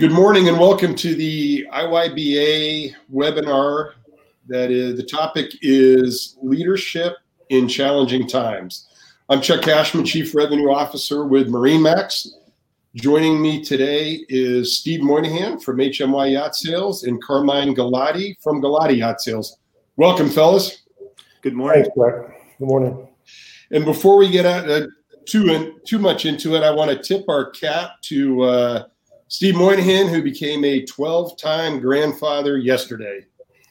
Good morning and welcome to the IYBA webinar. That is, the topic is leadership in challenging times. I'm Chuck Cashman, Chief Revenue Officer with Marine Max. Joining me today is Steve Moynihan from HMY Yacht Sales and Carmine Galati from Galati Yacht Sales. Welcome, fellas. Good morning. Thanks, Chuck. Good morning. And before we get uh, too in, too much into it, I want to tip our cap to uh, Steve Moynihan, who became a 12-time grandfather yesterday.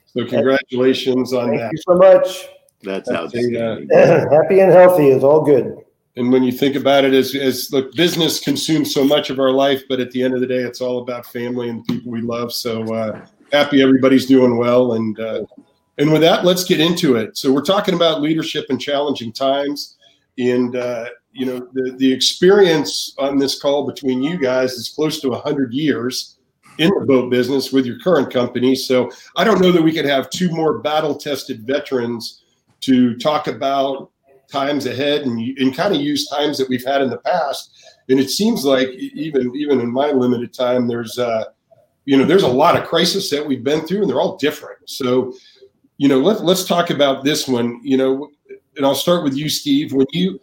So congratulations on Thank that. you so much. That's That's outstanding. Happy and healthy is all good. And when you think about it, as as look, business consumes so much of our life, but at the end of the day, it's all about family and the people we love. So uh, happy everybody's doing well, and uh, and with that, let's get into it. So we're talking about leadership in challenging times, and uh, you know the the experience on this call between you guys is close to hundred years in the boat business with your current company. So I don't know that we could have two more battle tested veterans to talk about times ahead and, and kind of use times that we've had in the past. And it seems like even even in my limited time, there's uh, you know there's a lot of crisis that we've been through, and they're all different. So you know let, let's talk about this one. You know, and I'll start with you, Steve. When you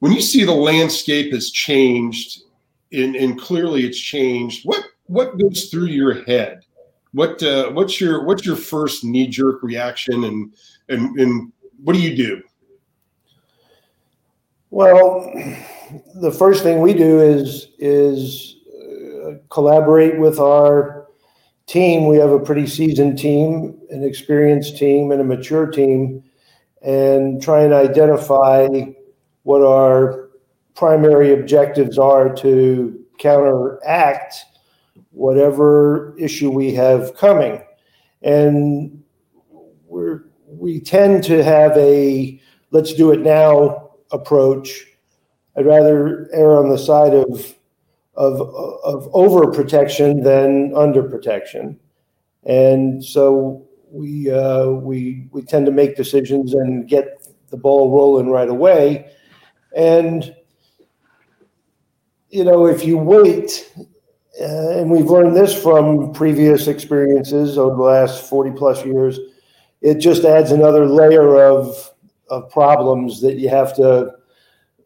when you see the landscape has changed, and, and clearly it's changed, what what goes through your head? What uh, what's your what's your first knee jerk reaction, and and and what do you do? Well, the first thing we do is is uh, collaborate with our team. We have a pretty seasoned team, an experienced team, and a mature team, and try and identify what our primary objectives are to counteract whatever issue we have coming. And we tend to have a let's do it now approach. I'd rather err on the side of of of overprotection than underprotection, and so we uh, we we tend to make decisions and get the ball rolling right away. And you know, if you wait, uh, and we've learned this from previous experiences over the last forty plus years, it just adds another layer of of problems that you have to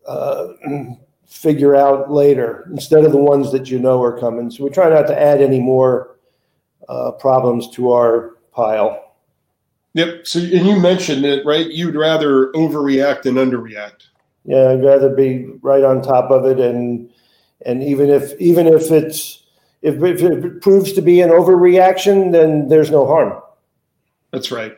uh, figure out later instead of the ones that you know are coming. So we try not to add any more uh, problems to our pile. Yep. So, and you mentioned it, right? You'd rather overreact than underreact. Yeah, I'd rather be right on top of it, and and even if even if it's if, if it proves to be an overreaction, then there's no harm. That's right.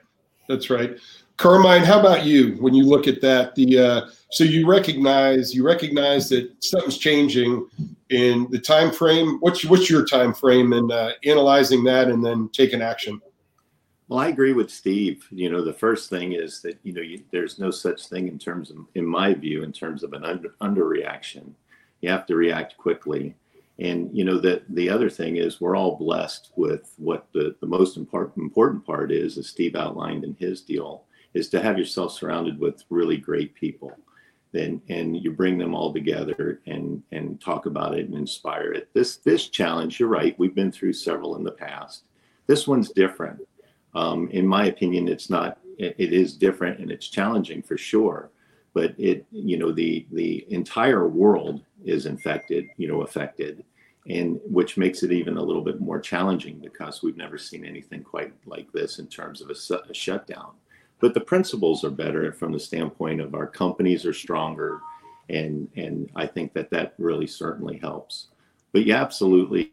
That's right. Carmine, how about you? When you look at that, the uh, so you recognize you recognize that something's changing in the time frame. What's what's your time frame in uh, analyzing that and then taking action? Well, I agree with Steve. You know, the first thing is that you know you, there's no such thing in terms of, in my view, in terms of an under underreaction. You have to react quickly, and you know that the other thing is we're all blessed with what the the most important important part is, as Steve outlined in his deal, is to have yourself surrounded with really great people. Then and you bring them all together and and talk about it and inspire it. This this challenge, you're right. We've been through several in the past. This one's different. Um, in my opinion, it's not. It, is different and it's challenging for sure. But it, you know, the the entire world is infected. You know, affected, and which makes it even a little bit more challenging because we've never seen anything quite like this in terms of a, a shutdown. But the principles are better from the standpoint of our companies are stronger, and and I think that that really certainly helps. But yeah, absolutely.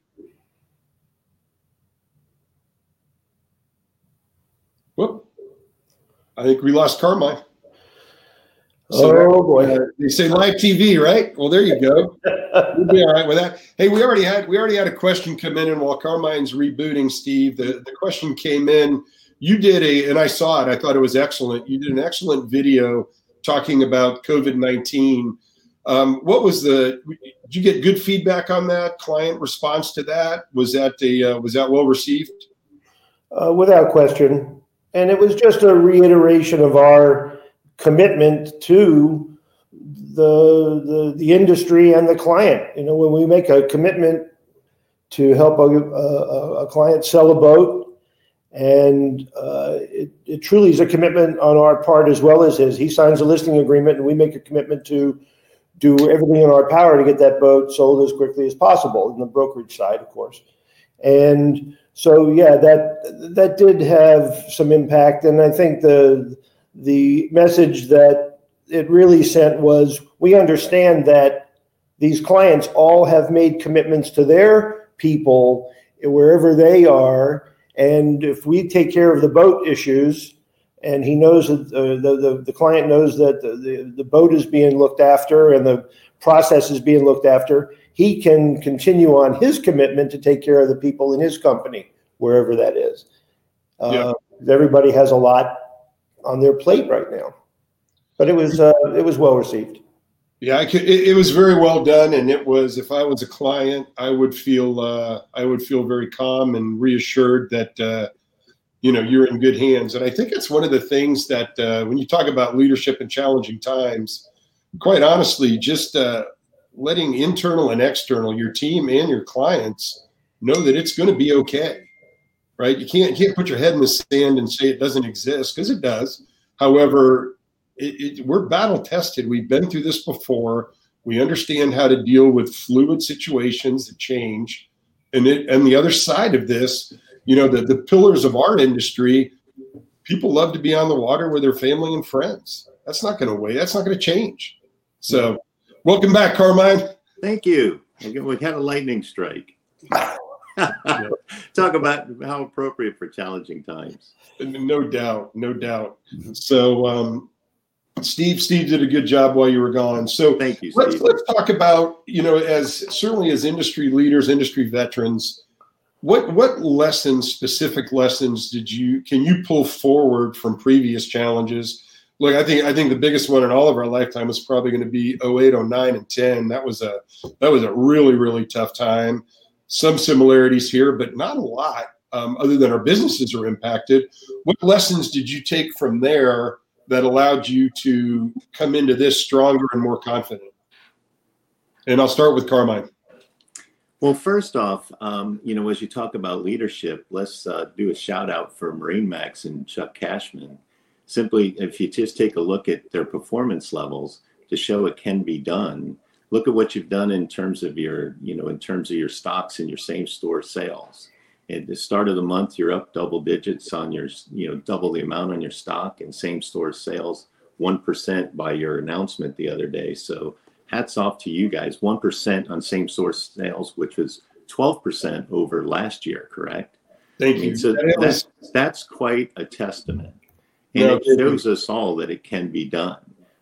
Whoop. I think we lost Carmine. oh boy! uh, they say live TV, right? Well, there you go. We'll be all right with that. Hey, we already had we already had a question come in, and while Carmine's rebooting, Steve, the, the question came in. You did a, and I saw it. I thought it was excellent. You did an excellent video talking about COVID nineteen. Um, what was the? Did you get good feedback on that? Client response to that was that a uh, was that well received? Uh, without question. And it was just a reiteration of our commitment to the, the the industry and the client. You know, when we make a commitment to help a, a, a client sell a boat. And uh, it, it truly is a commitment on our part as well as his. He signs a listing agreement, and we make a commitment to do everything in our power to get that boat sold as quickly as possible in the brokerage side, of course. And so, yeah, that that did have some impact, and I think the the message that it really sent was we understand that these clients all have made commitments to their people wherever they are. And if we take care of the boat issues, and he knows that uh, the, the, the client knows that the, the, the boat is being looked after and the process is being looked after, he can continue on his commitment to take care of the people in his company, wherever that is. Uh, Everybody has a lot on their plate right now, but it was uh, it was well received. Yeah, could, it, it, was very well done, and it was. If I was a client, I would feel uh, I would feel very calm and reassured that uh, you know you're in good hands. And I think it's one of the things that uh, when you talk about leadership in challenging times, quite honestly, just uh, letting internal and external, your team and your clients, know that it's going to be okay. Right? You can't can't put your head in the sand and say it doesn't exist because it does. However, it, it, we're battle tested. We've been through this before. We understand how to deal with fluid situations that change. And it, and the other side of this, you know, the, the pillars of our industry, people love to be on the water with their family and friends. That's not going to wait. That's not going to change. So, welcome back, Carmine. Thank you. We had a lightning strike. Talk about how appropriate for challenging times. No doubt, no doubt. So, um, Steve, Steve did a good job while you were gone. So thank you. Steve. Let's let's talk about you know as certainly as industry leaders, industry veterans. What what lessons, specific lessons, did you can you pull forward from previous challenges? Look, I think I think the biggest one in all of our lifetime is probably going to be 08, 09, and 10. That was a that was a really really tough time. Some similarities here, but not a lot. Um, other than our businesses are impacted. What lessons did you take from there? that allowed you to come into this stronger and more confident? And I'll start with Carmine. Well, first off, um, you know, as you talk about leadership, let's uh, do a shout out for Marine Max and Chuck Cashman. Simply, if you just take a look at their performance levels to show it can be done, look at what you've done in terms of your, you know, in terms of your stocks and your same store sales. At the start of the month you're up double digits on your you know double the amount on your stock and same store sales 1% by your announcement the other day. So hats off to you guys. 1% on same store sales which was 12% over last year correct? Thank you. so that's, that's quite a testament and no, it shows us all that it can be done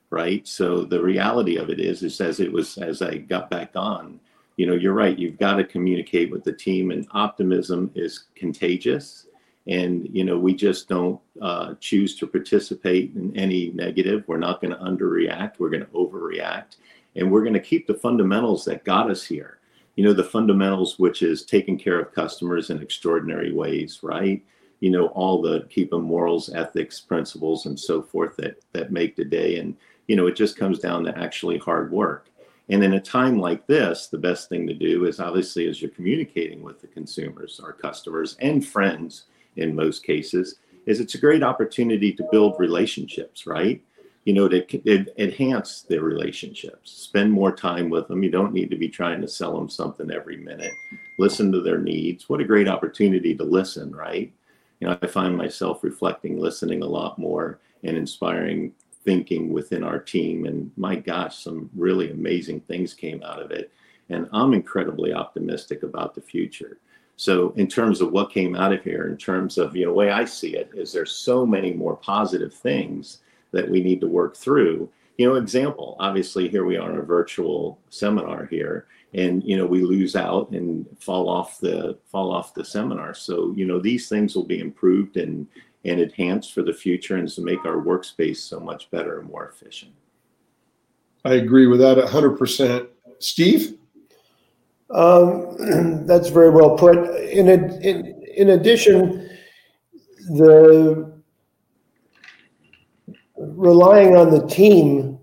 right so the reality of it is is as it was as i got back on you know, you're right. You've got to communicate with the team, and optimism is contagious. And you know, we just don't uh, choose to participate in any negative. We're not going to underreact. We're going to overreact, and we're going to keep the fundamentals that got us here. You know, the fundamentals, which is taking care of customers in extraordinary ways, right? You know, all the keep them morals, ethics, principles, and so forth that that make the day. And you know, it just comes down to actually hard work and in a time like this, the best thing to do is obviously as you're communicating with the consumers, our customers, and friends in most cases, is it's a great opportunity to build relationships, right? You know, to, to enhance their relationships, spend more time with them. You don't need to be trying to sell them something every minute. Listen to their needs. What a great opportunity to listen, right? You know, I find myself reflecting, listening a lot more, and inspiring thinking within our team. And my gosh, some really amazing things came out of it. And I'm incredibly optimistic about the future. So, in terms of what came out of here, in terms of, you know, the way I see it, is there's so many more positive things that we need to work through. You know, example, obviously, here we are in a virtual seminar here, and you know, we lose out and fall off the fall off the seminar. So, you know, these things will be improved and and enhanced for the future and to make our workspace so much better and more efficient. I agree with that 100%. Steve? Um, that's very well put. In, a, in, in addition, the relying on the team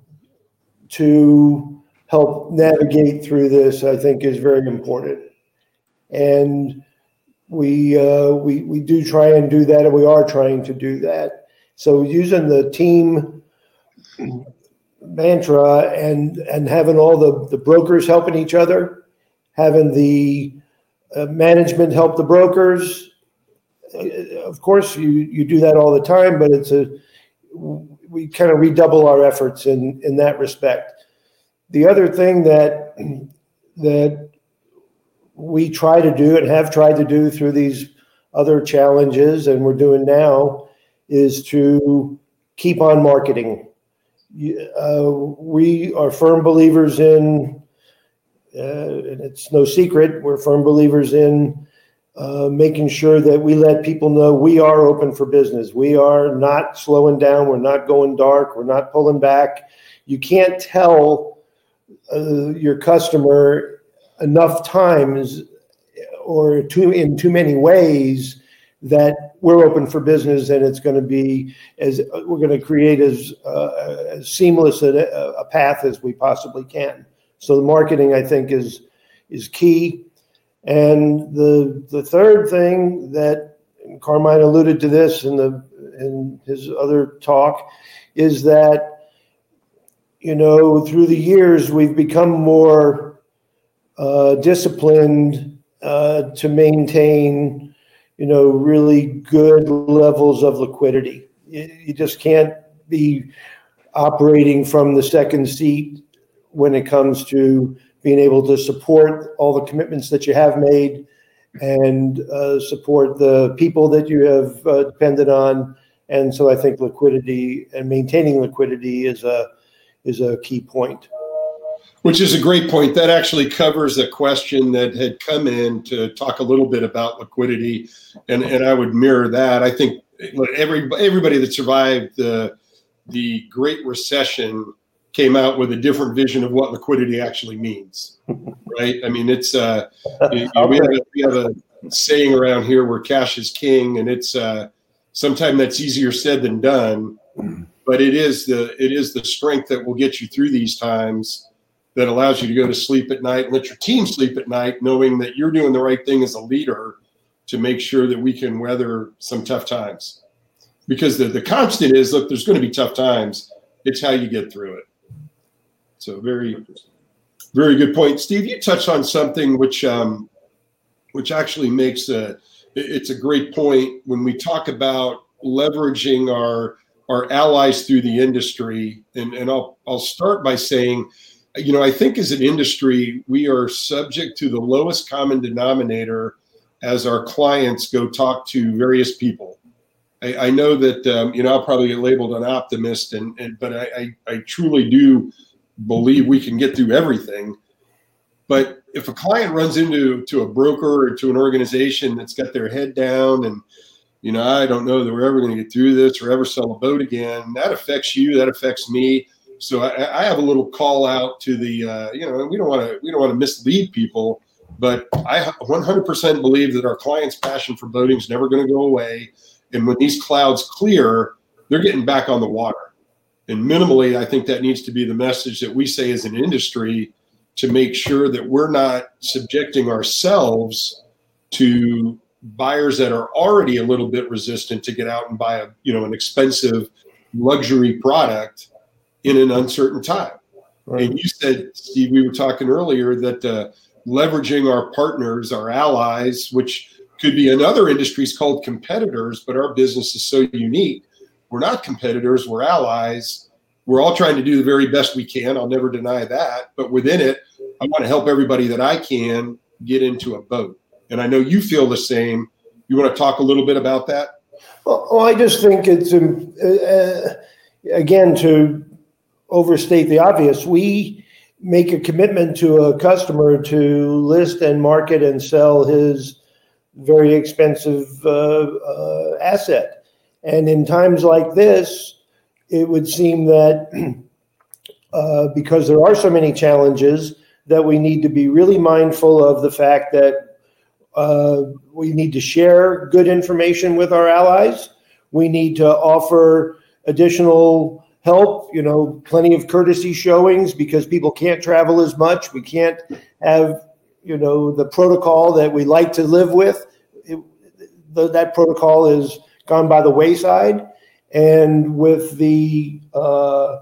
to help navigate through this, I think, is very important. and we uh, we we do try and do that, and we are trying to do that. So using the team mantra and and having all the the brokers helping each other, having the uh, management help the brokers. Uh, of course, you you do that all the time, but it's a we kind of redouble our efforts in in that respect. The other thing that that we try to do and have tried to do through these other challenges, and we're doing now, is to keep on marketing. Uh, we are firm believers in, uh, and it's no secret, we're firm believers in uh, making sure that we let people know we are open for business. We are not slowing down. We're not going dark. We're not pulling back. You can't tell uh, your customer enough times or too in too many ways that we're open for business and it's going to be as we're going to create as, uh, as seamless a, a, path as we possibly can. So the marketing, I think, is is key. And the the third thing that Carmine alluded to this in the in his other talk is that you know through the years we've become more uh, disciplined uh, to maintain, you know, really good levels of liquidity. You, you just can't be operating from the second seat when it comes to being able to support all the commitments that you have made and uh, support the people that you have uh, depended on. And so I think liquidity and maintaining liquidity is a is a key point. Which is a great point. That actually covers a question that had come in to talk a little bit about liquidity, and and I would mirror that. I think every everybody that survived the the Great Recession came out with a different vision of what liquidity actually means, right? I mean, it's uh, you know, we, have a, we have a saying around here where cash is king, and it's uh, sometimes that's easier said than done, but it is the it is the strength that will get you through these times that allows you to go to sleep at night and let your team sleep at night, knowing that you're doing the right thing as a leader to make sure that we can weather some tough times. Because the, the constant is look, there's going to be tough times. It's how you get through it. So very, very good point, Steve. You touched on something which, um, which actually makes a, it's a great point when we talk about leveraging our our allies through the industry. And, and I'll I'll start by saying you know, I think as an industry, we are subject to the lowest common denominator as our clients go talk to various people. I, I know that um, you know I'll probably get labeled an optimist, and, and but I, I, I truly do believe we can get through everything. But if a client runs into to a broker or to an organization that's got their head down and you know I don't know that we're ever going to get through this or ever sell a boat again, that affects you. That affects me so I, I have a little call out to the, uh, you know, we don't want to we don't want to mislead people, but I 100% believe that our clients' passion for boating is never going to go away. And when these clouds clear, they're getting back on the water. And minimally, I think that needs to be the message that we say as an industry to make sure that we're not subjecting ourselves to buyers that are already a little bit resistant to get out and buy a you know an expensive luxury product in an uncertain time. Right. And you said, Steve, we were talking earlier that uh, leveraging our partners, our allies, which could be in other industries called competitors, but our business is so unique. We're not competitors, we're allies. We're all trying to do the very best we can. I'll never deny that. But within it, I want to help everybody that I can get into a boat. And I know you feel the same. You want to talk a little bit about that? Well, I just think it's, um, uh, again, to overstate the obvious. We make a commitment to a customer to list and market and sell his very expensive uh, uh, asset. And in times like this, it would seem that uh, because there are so many challenges, that we need to be really mindful of the fact that uh, we need to share good information with our allies. We need to offer additional help, you know, plenty of courtesy showings because people can't travel as much. We can't have you know, the protocol that we like to live with, it, the, that protocol is gone by the wayside. And with the uh,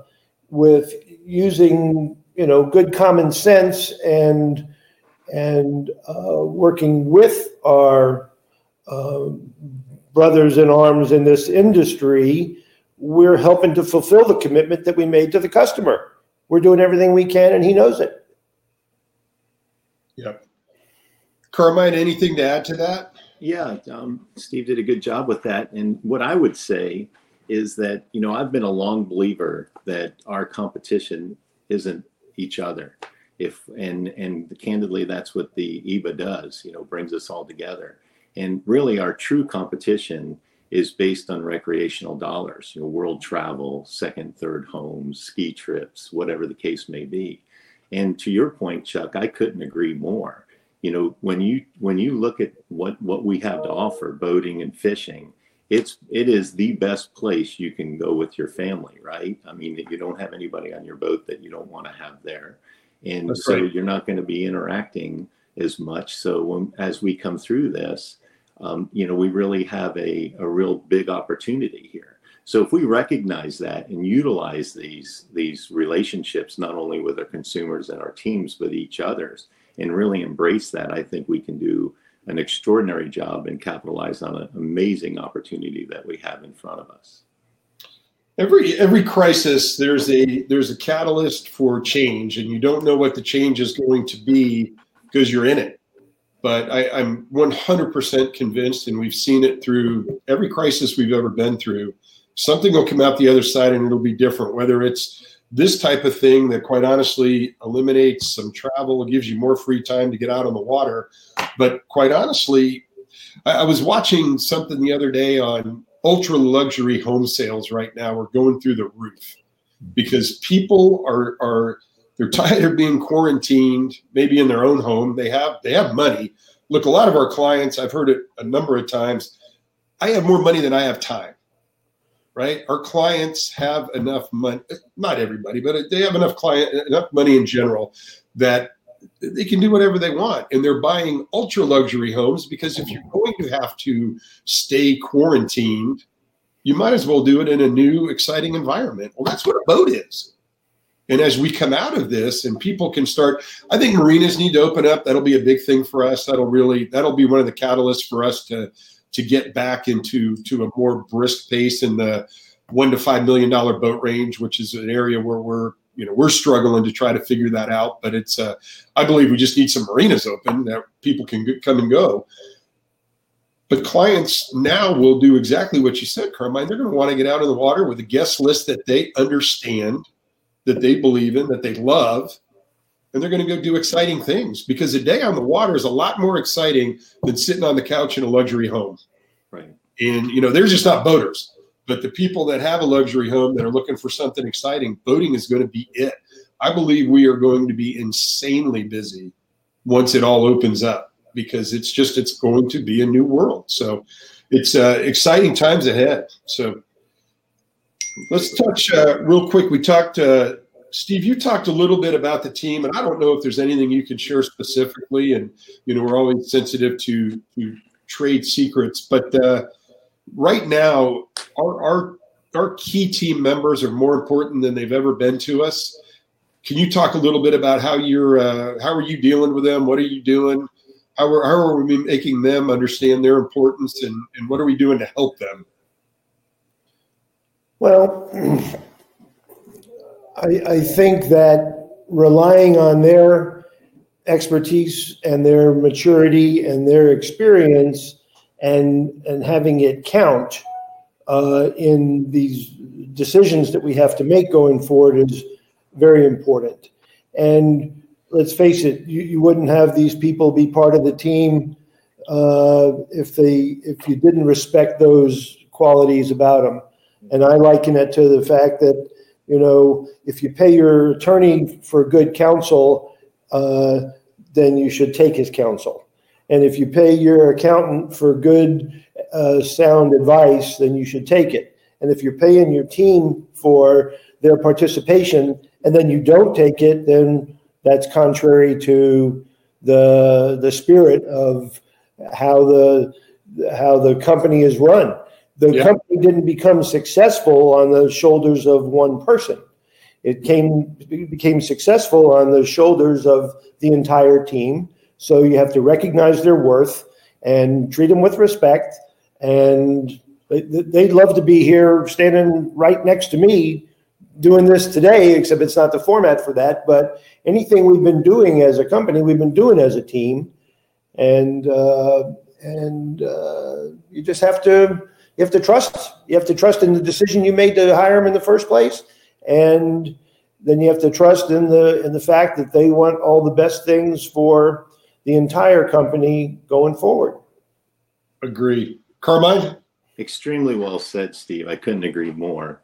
with using you know good common sense and and uh, working with our uh, brothers in arms in this industry, we're helping to fulfill the commitment that we made to the customer. We're doing everything we can, and he knows it. Yep. Carmine, anything to add to that? Yeah, um, Steve did a good job with that. And what I would say is that, you know, I've been a long believer that our competition isn't each other. If and and candidly, that's what the EBA does. You know, brings us all together. And really, our true competition is based on recreational dollars. You know, world travel, second, third homes, ski trips, whatever the case may be. And to your point, Chuck, I couldn't agree more. You know, when you when you look at what what we have to offer, boating and fishing, it's it is the best place you can go with your family, right? I mean, you don't have anybody on your boat that you don't want to have there, and That's so right. you're not going to be interacting as much. So when, as we come through this, um, you know, we really have a a real big opportunity here. So if we recognize that and utilize these these relationships not only with our consumers and our teams but each others and really embrace that, I think we can do an extraordinary job and capitalize on an amazing opportunity that we have in front of us. Every every crisis, there's a there's a catalyst for change, and you don't know what the change is going to be because you're in it. But I, I'm 100% convinced, and we've seen it through every crisis we've ever been through. Something will come out the other side, and it'll be different. Whether it's this type of thing that quite honestly eliminates some travel, gives you more free time to get out on the water. But quite honestly, I, I was watching something the other day on ultra luxury home sales right now are going through the roof because people are are they're tired of being quarantined maybe in their own home they have they have money look a lot of our clients i've heard it a number of times i have more money than i have time right? Our clients have enough money, not everybody, but they have enough client enough money in general that they can do whatever they want and they're buying ultra luxury homes because if you're going to have to stay quarantined you might as well do it in a new exciting environment. Well that's what a boat is. And as we come out of this and people can start i think marinas need to open up. That'll be a big thing for us. That'll really that'll be one of the catalysts for us to to get back into to a more brisk pace in the one to five million dollar boat range, which is an area where we're you know we're struggling to try to figure that out. But it's uh, I believe we just need some marinas open that people can come and go. But clients now will do exactly what you said, Carmine. They're going to want to get out of the water with a guest list that they understand, that they believe in, that they love, and they're going to go do exciting things because a day on the water is a lot more exciting than sitting on the couch in a luxury home. Right. And you know, they're just not boaters, but the people that have a luxury home that are looking for something exciting, boating is going to be it. I believe we are going to be insanely busy once it all opens up because it's just it's going to be a new world. So it's uh, exciting times ahead. So let's touch uh, real quick. We talked uh, Steve, you talked a little bit about the team, and I don't know if there's anything you can share specifically. And you know, we're always sensitive to to trade secrets, but uh, right now, our, our our key team members are more important than they've ever been to us. Can you talk a little bit about how you're uh, how are you dealing with them? What are you doing? How are, how are we making them understand their importance, and, and what are we doing to help them? Well. I, I think that relying on their expertise and their maturity and their experience and and having it count uh, in these decisions that we have to make going forward is very important. And let's face it, you, you wouldn't have these people be part of the team uh, if they if you didn't respect those qualities about them. And I liken it to the fact that you know, if you pay your attorney for good counsel, uh, then you should take his counsel. And if you pay your accountant for good, uh, sound advice, then you should take it. And if you're paying your team for their participation and then you don't take it, then that's contrary to the the spirit of how the how the company is run. The yeah. company didn't become successful on the shoulders of one person. It came it became successful on the shoulders of the entire team. So you have to recognize their worth and treat them with respect. And they'd love to be here, standing right next to me, doing this today. Except it's not the format for that. But anything we've been doing as a company, we've been doing as a team, and uh, and uh, you just have to you have to trust. You have to trust in the decision you made to hire them in the first place, and then you have to trust in the in the fact that they want all the best things for the entire company going forward. Agree, Carmine. Extremely well said, Steve. I couldn't agree more.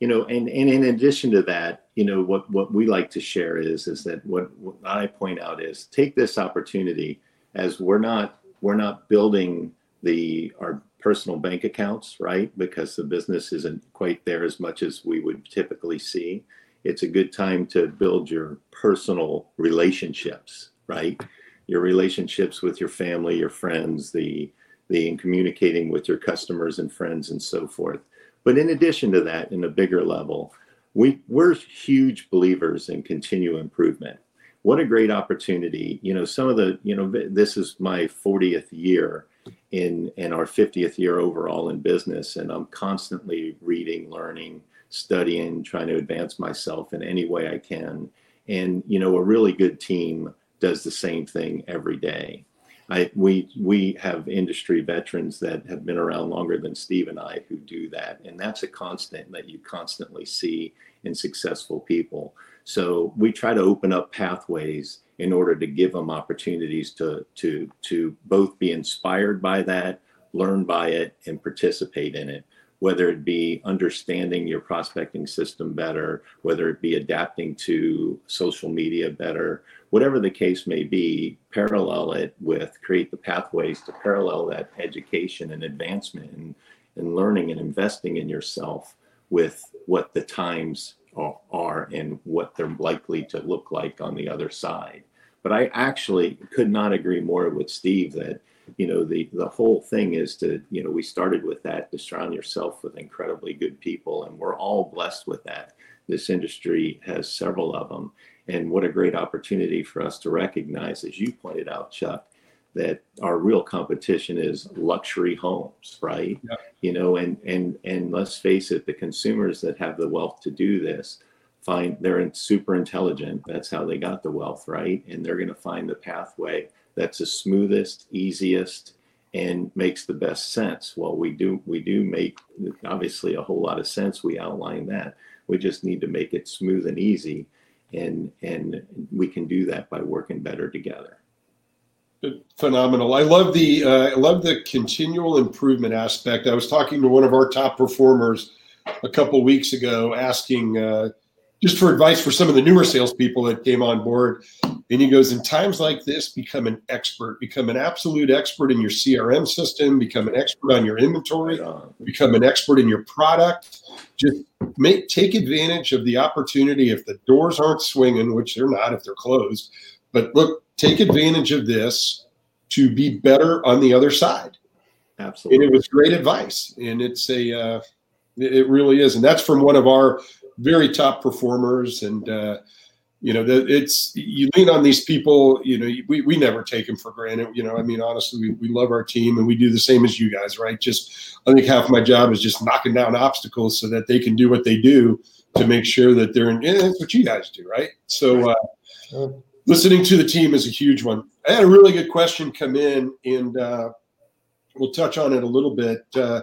You know, and, and in addition to that, you know, what, what we like to share is is that what, what I point out is take this opportunity as we're not we're not building the our personal bank accounts, right? Because the business isn't quite there as much as we would typically see. It's a good time to build your personal relationships, right? Your relationships with your family, your friends, the the in communicating with your customers and friends and so forth. But in addition to that, in a bigger level, we we're huge believers in continual improvement. What a great opportunity. You know some of the you know this is my 40th year in in our 50th year overall in business and i'm constantly reading learning studying trying to advance myself in any way i can. And you know a really good team does the same thing every day I, we we have industry veterans that have been around longer than Steve and I who do that, and that's a constant that you constantly see in successful people. So we try to open up pathways in order to give them opportunities to to to both be inspired by that, learn by it, and participate in it. Whether it be understanding your prospecting system better, whether it be adapting to social media better, whatever the case may be, parallel it with create the pathways to parallel that education and advancement and, and learning and investing in yourself with what the times are and what they're likely to look like on the other side. But I actually could not agree more with Steve that you know the the whole thing is to you know we started with that to surround yourself with incredibly good people and we're all blessed with that. This industry has several of them, and what a great opportunity for us to recognize, as you pointed out, Chuck, that our real competition is luxury homes, right? You know, and and and let's face it, the consumers that have the wealth to do this find they're super intelligent. That's how they got the wealth, right? And they're going to find the pathway that's the smoothest, easiest, and makes the best sense. Well, we do we do make obviously a whole lot of sense. We outline that. We just need to make it smooth and easy, and and we can do that by working better together phenomenal. I love the uh, I love the continual improvement aspect. I was talking to one of our top performers a couple weeks ago, asking uh, just for advice for some of the newer salespeople that came on board. And he goes, in times like this, become an expert, become an absolute expert in your CRM system, become an expert on your inventory, become an expert in your product. Just make take advantage of the opportunity if the doors aren't swinging, which they're not if they're closed. But look, take advantage of this to be better on the other side. Absolutely. And it was great advice. And it's a, uh, it really is. And that's from one of our very top performers. And, uh, you know, that it's, you lean on these people, you know, we, we never take them for granted. You know, I mean, honestly, we, we love our team and we do the same as you guys, right? Just, I think half my job is just knocking down obstacles so that they can do what they do to make sure that they're in, yeah, that's what you guys do, right? So, uh, listening to the team is a huge one. I had a really good question come in, and uh, we'll touch on it a little bit. Uh,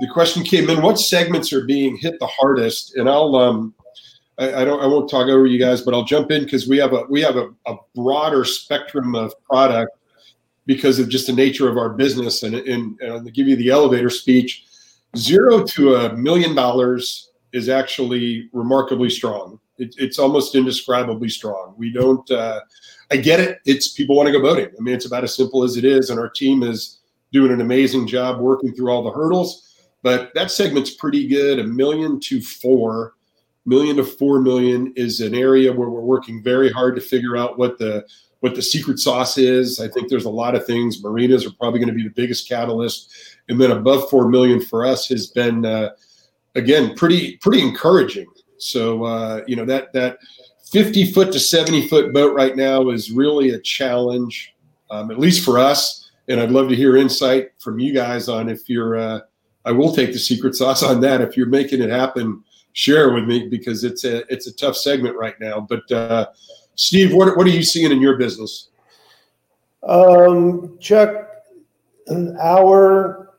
the question came in: What segments are being hit the hardest? And I'll um, I, I, don't I won't talk over you guys, but I'll jump in because we have a we have a, a, broader spectrum of product because of just the nature of our business. And, and, and to give you the elevator speech, zero to a million dollars is actually remarkably strong it, it's almost indescribably strong. We don't. Uh, I get it. It's people want to go boating. I mean, it's about as simple as it is, and our team is doing an amazing job working through all the hurdles. But that segment's pretty good. A million to four, million to four million is an area where we're working very hard to figure out what the what the secret sauce is. I think there's a lot of things. Marinas are probably going to be the biggest catalyst, and then above four million for us has been uh, again pretty pretty encouraging. So uh, you know that that 50 foot to 70 foot boat right now is really a challenge, um, at least for us. And I'd love to hear insight from you guys on if you're. Uh, I will take the secret sauce on that. If you're making it happen, share with me because it's a it's a tough segment right now. But uh, Steve, what what are you seeing in your business? Um, Chuck, our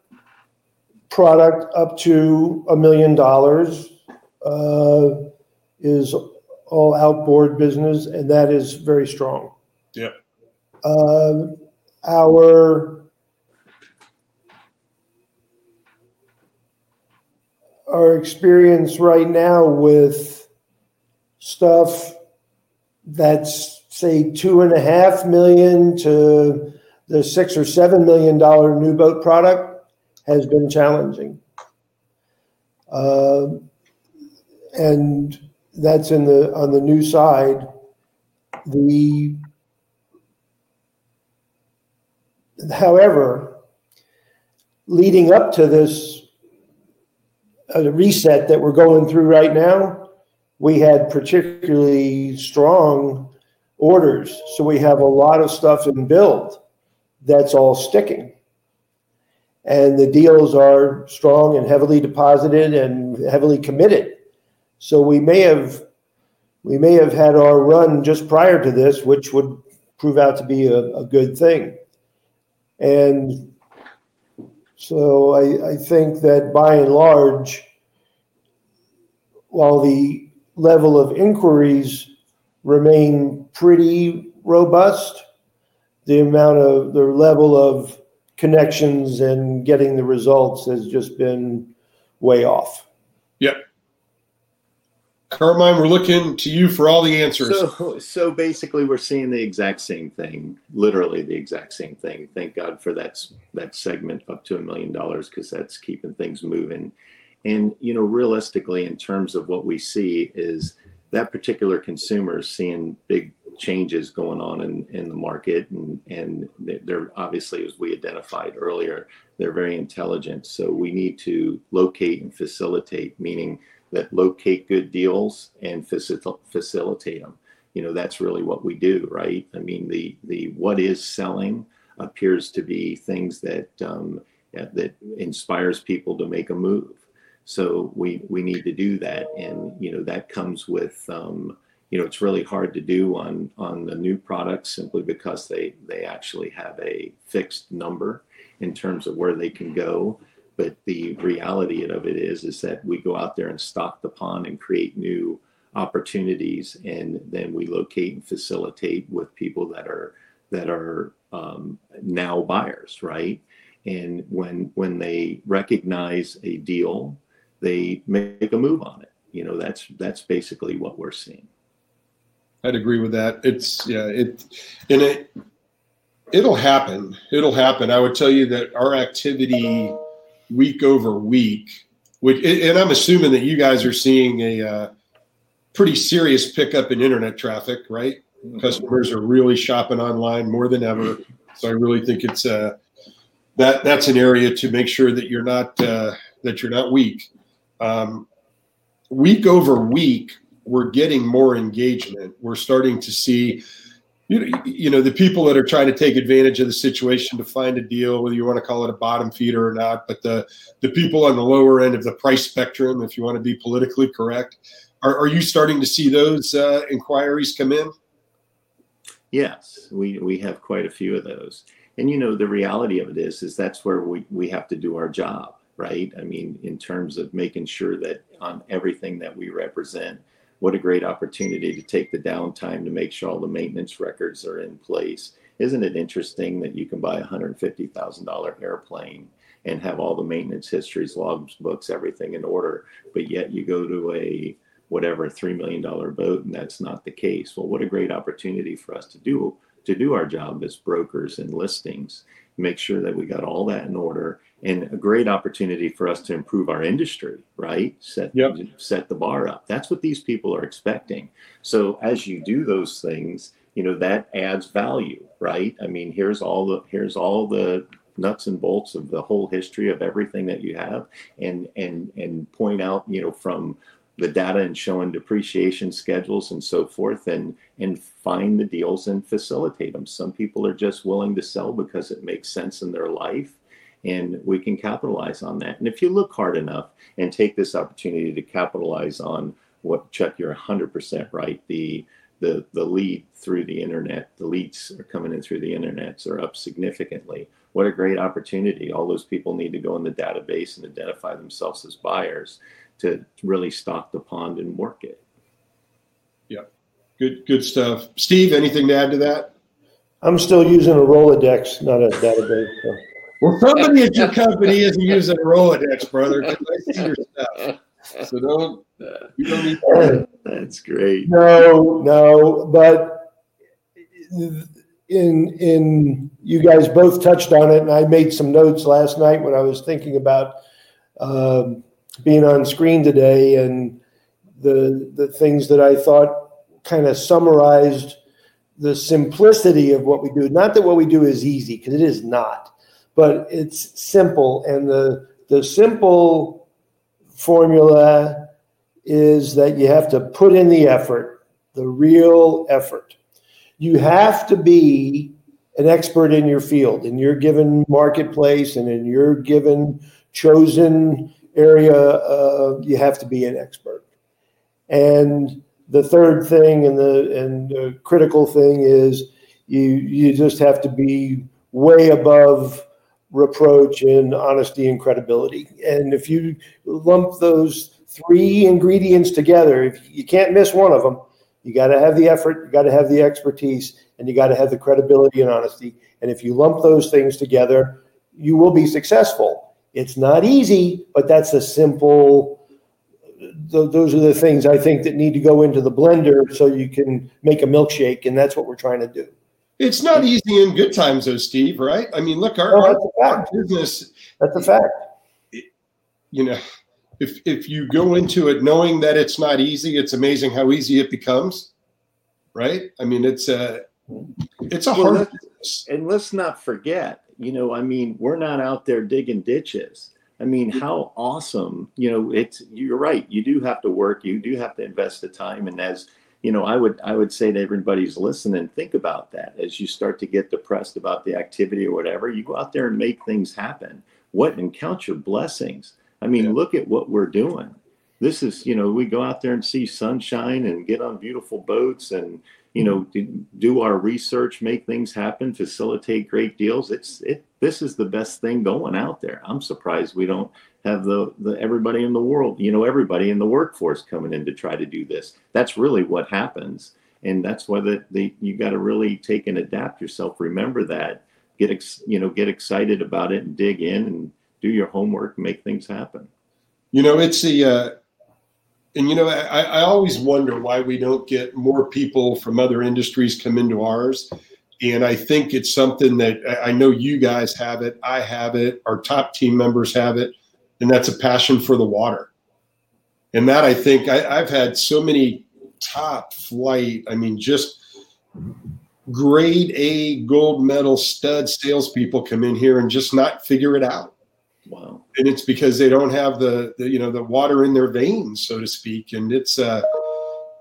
product up to a million dollars uh, is all outboard business, and that is very strong. Yeah. Uh, our our experience right now with stuff that's say two and a half million to the six or seven million dollar new boat product has been challenging. Uh, and that's in the on the new side. The however, leading up to this uh, reset that we're going through right now, we had particularly strong orders. So we have a lot of stuff in build that's all sticking. And the deals are strong and heavily deposited and heavily committed. So we may have we may have had our run just prior to this, which would prove out to be a, a good thing. And so I, I think that by and large, while the level of inquiries remain pretty robust, the amount of the level of connections and getting the results has just been way off. Carmine, we're looking to you for all the answers. So, so basically, we're seeing the exact same thing, literally the exact same thing. Thank God for that that segment up to a million dollars because that's keeping things moving. And you know, realistically, in terms of what we see, is that particular consumer is seeing big changes going on in, in the market and and they're obviously as we identified earlier they're very intelligent so we need to locate and facilitate meaning that locate good deals and facil- facilitate them. You know, that's really what we do, right? I mean, the the what is selling appears to be things that um, that inspires people to make a move. So we we need to do that, and you know that comes with um, you know it's really hard to do on on the new products simply because they they actually have a fixed number in terms of where they can go but the reality of it is is that we go out there and stock the pond and create new opportunities and then we locate and facilitate with people that are that are um, now buyers right? And when when they recognize a deal they make a move on it. You know that's that's basically what we're seeing. I'd agree with that. It's yeah it and it it'll happen. It'll happen. I would tell you that our activity week over week, which, and I'm assuming that you guys are seeing a uh, pretty serious pickup in internet traffic, right? Mm-hmm. Customers are really shopping online more than ever. So I really think it's uh, that that's an area to make sure that you're not uh, that you're not weak. Um, week over week, we're getting more engagement. We're starting to see you know, you know the people that are trying to take advantage of the situation to find a deal, whether you want to call it a bottom feeder or not, but the the people on the lower end of the price spectrum, if you want to be politically correct, are, are you starting to see those uh, inquiries come in? Yes, we we have quite a few of those, and you know the reality of it is is that's where we we have to do our job, right? I mean, in terms of making sure that on everything that we represent what a great opportunity to take the downtime to make sure all the maintenance records are in place. Isn't it interesting that you can buy a $150,000 airplane and have all the maintenance histories, logs, books, everything in order, but yet you go to a whatever $3 million boat and that's not the case. Well, what a great opportunity for us to do to do our job as brokers and listings, make sure that we got all that in order and a great opportunity for us to improve our industry, right? Set yep. set the bar up. That's what these people are expecting. So as you do those things, you know that adds value right i mean here's all the here's all the nuts and bolts of the whole history of everything that you have and and and point out you know from the data and showing depreciation schedules and so forth and and find the deals and facilitate them some people are just willing to sell because it makes sense in their life and we can capitalize on that and if you look hard enough and take this opportunity to capitalize on what chuck you're 100% right the the the lead through the internet the leads are coming in through the internet are up significantly what a great opportunity all those people need to go in the database and identify themselves as buyers to really stock the pond and work it. Yeah, good good stuff. Steve, anything to add to that? I'm still using a Rolodex, not a database. So. Well, somebody at your company isn't using a Rolodex, brother. I see your stuff. So don't. You don't need. To- That's great. No, no, but in in you guys both touched on it, and I made some notes last night when I was thinking about. Um, being on screen today and the the things that I thought kind of summarized the simplicity of what we do. Not that what we do is easy, because it is not, but it's simple. And the the simple formula is that you have to put in the effort, the real effort. You have to be an expert in your field, in your given marketplace, and in your given chosen area, uh, you have to be an expert. And the third thing and the and the critical thing is you you just have to be way above reproach and honesty and credibility. And if you lump those three ingredients together, if you can't miss one of them, you got to have the effort, you got to have the expertise, and you got to have the credibility and honesty. And if you lump those things together, you will be successful. It's not easy, but that's a simple. Th- those are the things I think that need to go into the blender so you can make a milkshake, and that's what we're trying to do. It's not easy in good times, though, Steve. Right? I mean, look, our, No, our, that's a our business. That's a fact. You know, if if you go into it knowing that it's not easy, it's amazing how easy it becomes. Right? I mean, it's a it's a Well, hard. let's- business. And let's not forget, you know, I mean, we're not out there digging ditches. I mean, how awesome, you know, it's you're right. You do have to work, you do have to invest the time. And as you know, I would I would say to everybody's listening, think about that as you start to get depressed about the activity or whatever, you go out there and make things happen. What and count your blessings. I mean, Yeah. look at what we're doing. This is, you know, we go out there and see sunshine and get on beautiful boats and you know do, do our research make things happen facilitate great deals it's it this is the best thing going out there i'm surprised we don't have the, the everybody in the world you know everybody in the workforce coming in to try to do this. That's really what happens. And that's why the, the you got to really take and adapt yourself. Remember that. Get ex, you know get excited about it and dig in and do your homework and make things happen. You know, it's the, uh, and you know, I, I always wonder why we don't get more people from other industries come into ours. And I think it's something that I know you guys have it, I have it, our top team members have it, and that's a passion for the water. And that I think I, I've had so many top flight, I mean, just grade A gold medal stud salespeople come in here and just not figure it out. Wow. And it's because they don't have the, the you know the water in their veins so to speak. And it's uh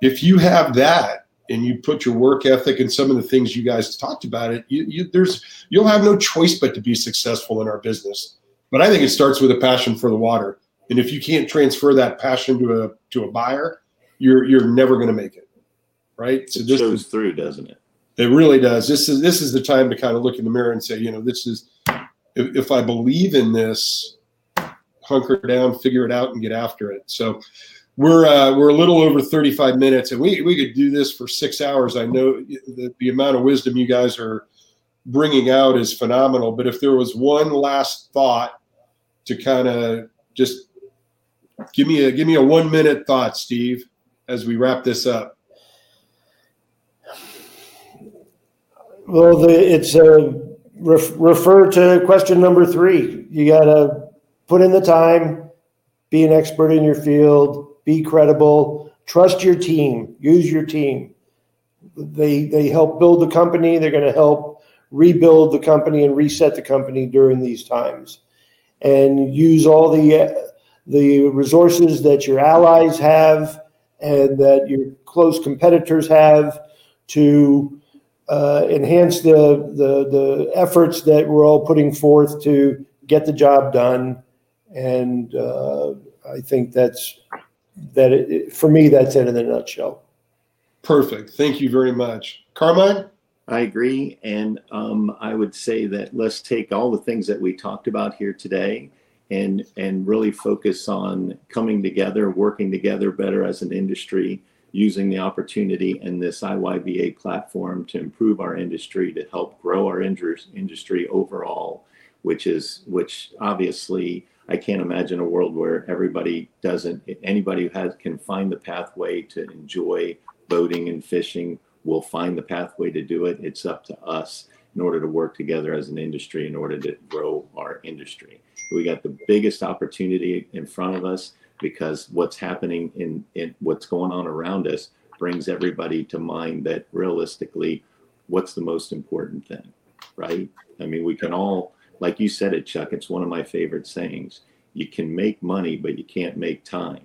if you have that and you put your work ethic and some of the things you guys talked about it you, you there's you'll have no choice but to be successful in our business but i think it starts with a passion for the water and if you can't transfer that passion to a to a buyer you're you're never going to make it right so it this shows is through doesn't it it really does. This is this is the time to kind of look in the mirror and say, you know, this is if, if I believe in this, hunker down, figure it out, and get after it. So we're uh, we're a little over 35 minutes, and we we could do this for six hours. I know the, the amount of wisdom you guys are bringing out is phenomenal. But if there was one last thought to kind of just give me a give me a one minute thought, Steve, as we wrap this up. Well, the, it's uh, ref, refer to question number three. You got to put in the time, be an expert in your field, be credible, trust your team, use your team. they they help build the company. They're going to help rebuild the company and reset the company during these times, and use all the the resources that your allies have and that your close competitors have to uh, enhance the, the the efforts that we're all putting forth to get the job done. And uh, I think that's that. It, for me, that's it in a nutshell. Perfect. Thank you very much, Carmine. I agree, and um, I would say that let's take all the things that we talked about here today and and really focus on coming together, working together better as an industry, using the opportunity in this IYBA platform to improve our industry, to help grow our industry overall, which is which obviously I can't imagine a world where everybody doesn't anybody who has can find the pathway to enjoy boating and fishing will find the pathway to do it. It's up to us in order to work together as an industry in order to grow our industry. We got the biggest opportunity in front of us because what's happening in, in what's going on around us brings everybody to mind that realistically, what's the most important thing, right? I mean, we can all, like you said it, Chuck, it's one of my favorite sayings. You can make money, but you can't make time.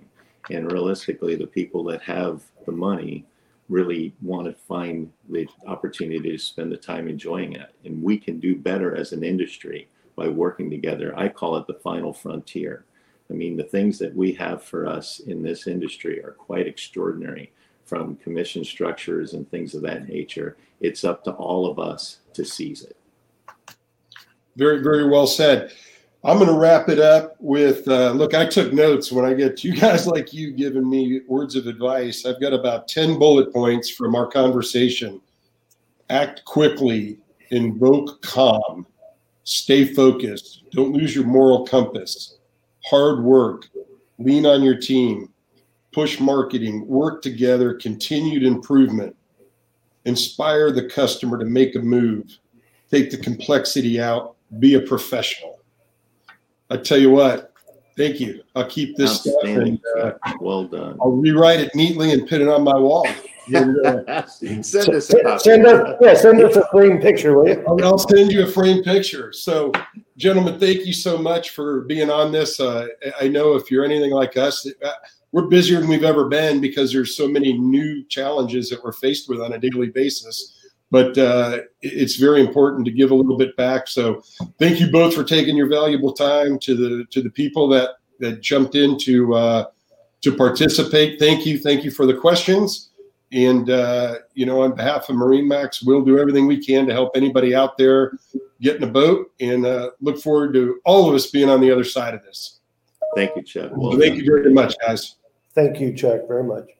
And realistically, the people that have the money really want to find the opportunity to spend the time enjoying it. And we can do better as an industry by working together. I call it the final frontier. I mean, the things that we have for us in this industry are quite extraordinary from commission structures and things of that nature. It's up to all of us to seize it. Very, very well said. I'm going to wrap it up with uh, look, I took notes when I get you guys like you giving me words of advice. I've got about 10 bullet points from our conversation. Act quickly, invoke calm, stay focused, don't lose your moral compass, hard work, lean on your team, push marketing, work together, continued improvement, inspire the customer to make a move, take the complexity out, be a professional. I tell you what, thank you. I'll keep this stuff and uh, well done. I'll rewrite it neatly and put it on my wall. And, uh, send us a Send us, yeah, send us a framed picture, will you? I'll, I'll send you a framed picture. So, gentlemen, thank you so much for being on this. Uh, I know if you're anything like us, uh, we're busier than we've ever been because there's so many new challenges that we're faced with on a daily basis but uh, it's very important to give a little bit back. So thank you both for taking your valuable time to the to the people that that jumped in to uh, to participate. Thank you, thank you for the questions. And uh, you know, on behalf of MarineMax, we'll do everything we can to help anybody out there get in a boat. And uh, look forward to all of us being on the other side of this. Thank you, Chuck. Well, thank you very much, guys. Thank you, Chuck, very much.